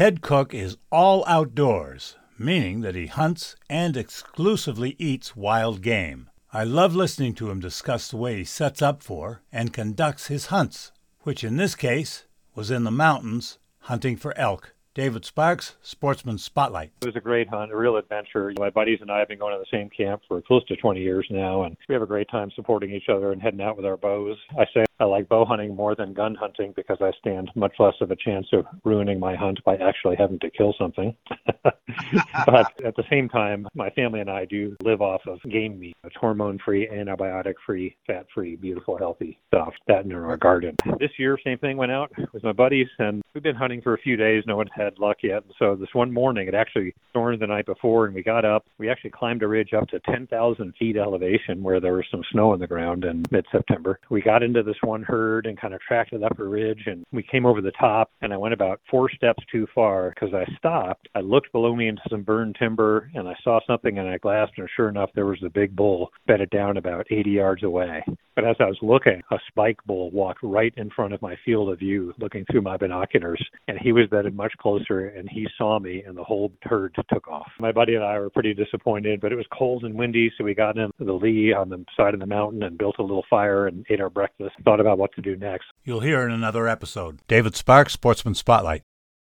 Ted Koch is all outdoors, meaning that he hunts and exclusively eats wild game. I love listening to him discuss the way he sets up for and conducts his hunts, which in this case was in the mountains hunting for elk. David Sparks, Sportsman Spotlight. It was a great hunt, a real adventure. My buddies and I have been going to the same camp for close to 20 years now, and we have a great time supporting each other and heading out with our bows. I say I like bow hunting more than gun hunting because I stand much less of a chance of ruining my hunt by actually having to kill something. but at the same time, my family and I do live off of game meat. It's hormone free, antibiotic free, fat free, beautiful, healthy stuff. That in our garden. This year, same thing went out with my buddies, and we've been hunting for a few days. No one's had luck yet. So this one morning, it actually stormed the night before, and we got up. We actually climbed a ridge up to 10,000 feet elevation where there was some snow on the ground in mid September. We got into this one herd and kind of tracked it up a ridge and we came over the top and I went about four steps too far because I stopped. I looked below me into some burned timber and I saw something and I glassed and sure enough there was the big bull bedded down about 80 yards away. But as I was looking, a spike bull walked right in front of my field of view looking through my binoculars and he was bedded much closer and he saw me and the whole herd took off. My buddy and I were pretty disappointed, but it was cold and windy so we got in the lee on the side of the mountain and built a little fire and ate our breakfast. Thought about what to do next. You'll hear in another episode. David Sparks, Sportsman Spotlight.